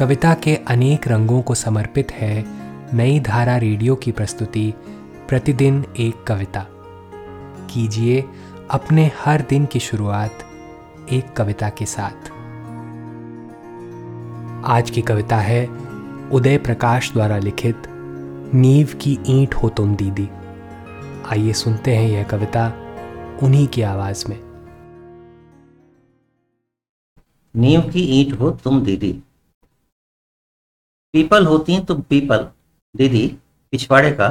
कविता के अनेक रंगों को समर्पित है नई धारा रेडियो की प्रस्तुति, प्रतिदिन एक कविता। कीजिए अपने हर दिन की शुरुआत एक कविता के साथ। आज की कविता है उदय प्रकाश द्वारा लिखित, नींव की ईंट हो तुम दीदी। आइए सुनते हैं यह कविता उन्हीं की आवाज़ में। नींव की ईंट हो तुम दीदी। पीपल होती तुम पीपल, दीदी, पिछवाड़े का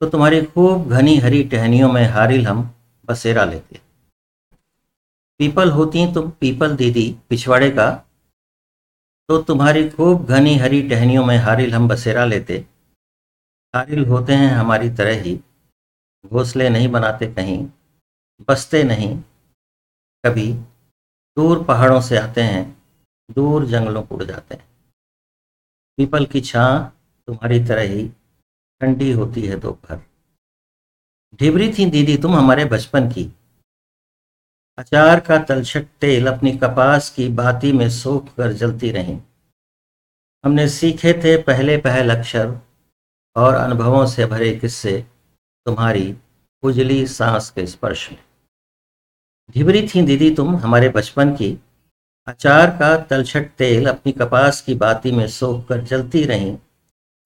तो तुम्हारी खूब घनी हरी टहनियों में हारिल हम बसेरा लेते पीपल होती तुम पीपल, दीदी, पिछवाड़े का तो तुम्हारी खूब घनी हरी टहनियों में हारिल हम बसेरा लेते हारिल होते हैं हमारी तरह ही, घोंसले नहीं बनाते कहीं, बसते नहीं, कभी दूर पहाड़ों से आते हैं, दूर जंगलों को उड़ जाते हैं। पीपल की छां तुम्हारी तरह ही ठंडी होती है दोपहर। ढिबरी थी दीदी तुम हमारे बचपन की। अचार का तलछट तेल अपनी कपास की बाती में सोख कर जलती रही। हमने सीखे थे पहले पहल अक्षर और अनुभवों से भरे किस्से तुम्हारी उजली सांस के स्पर्श में। ढिबरी थी दीदी तुम हमारे बचपन की। अचार का तलछट तेल अपनी कपास की बाती में सोख कर जलती रही।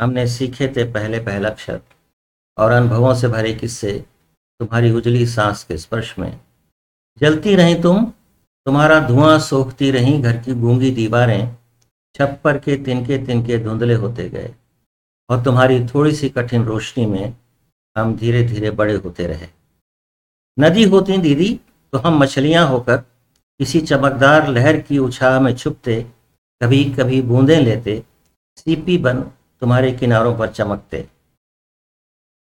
हमने सीखे थे पहले पहले अक्षर, और अनुभवों से भरे किस्से तुम्हारी उजली सांस के स्पर्श में। जलती रही तुम, तुम्हारा धुआँ सोखती रही, घर की गूँगी दीवारें छप्पर के तिनके तिनके धुंधले होते गए, और तुम्हारी थोड़ी सी कठिन रोशनी में हम धीरे धीरे बड़े होते रहे। नदी होती दीदी तो हम मछलियाँ होकर किसी चमकदार लहर की उछाह में छुपते कभी कभी बूंदें लेते, सीपी बन तुम्हारे किनारों पर चमकते।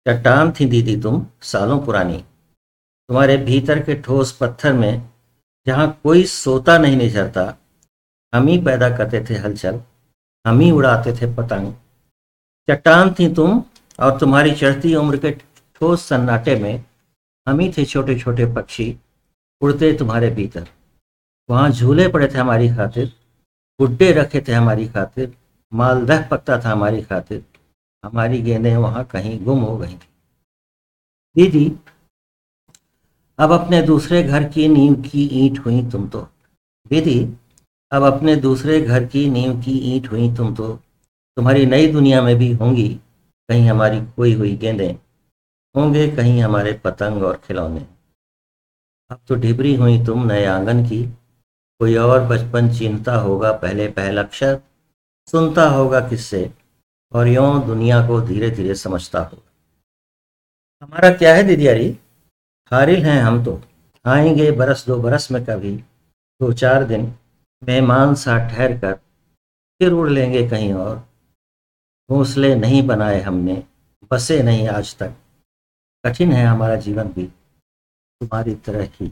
चट्टान थी दीदी तुम, सालों पुरानी। तुम्हारे भीतर के ठोस पत्थर में, जहाँ कोई सोता नहीं निझरता, हम ही पैदा करते थे हलचल, हम ही उड़ाते थे पतंग। चट्टान थी तुम, और तुम्हारी चढ़ती उम्र के ठोस सन्नाटे में, हम ही थे छोटे छोटे पक्षी, उड़ते तुम्हारे भीतर। वहाँ झूले पड़े थे हमारी खातिर, गुड्डे रखे थे हमारी खातिर मालदह पकता था हमारी खातिर, हमारी गेंदें वहाँ कहीं गुम हो गई थी। दीदी, अब अपने दूसरे घर की नींव की ईंट हुई तुम तो। दीदी, अब अपने दूसरे घर की नींव की ईंट हुई तुम तो। तुम्हारी नई दुनिया में भी होंगी, कहीं हमारी खोई हुई गेंदें, होंगे कहीं हमारे पतंग और खिलौने। अब तो ढिबरी हुई तुम नए आँगन की कोई और बचपन चिंता होगा पहले पहल अक्षर, सुनता होगा किससे, और यूँ दुनिया को धीरे धीरे समझता होगा। हमारा क्या है दीदियारी हारिल हैं हम तो। आएँगे बरस दो बरस में कभी, दो चार दिन, मेहमान सा ठहर कर, फिर उड़ लेंगे कहीं और। घोंसले नहीं बनाए हमने, बसे नहीं आज तक। कठिन है हमारा जीवन भी, तुम्हारी तरह ही।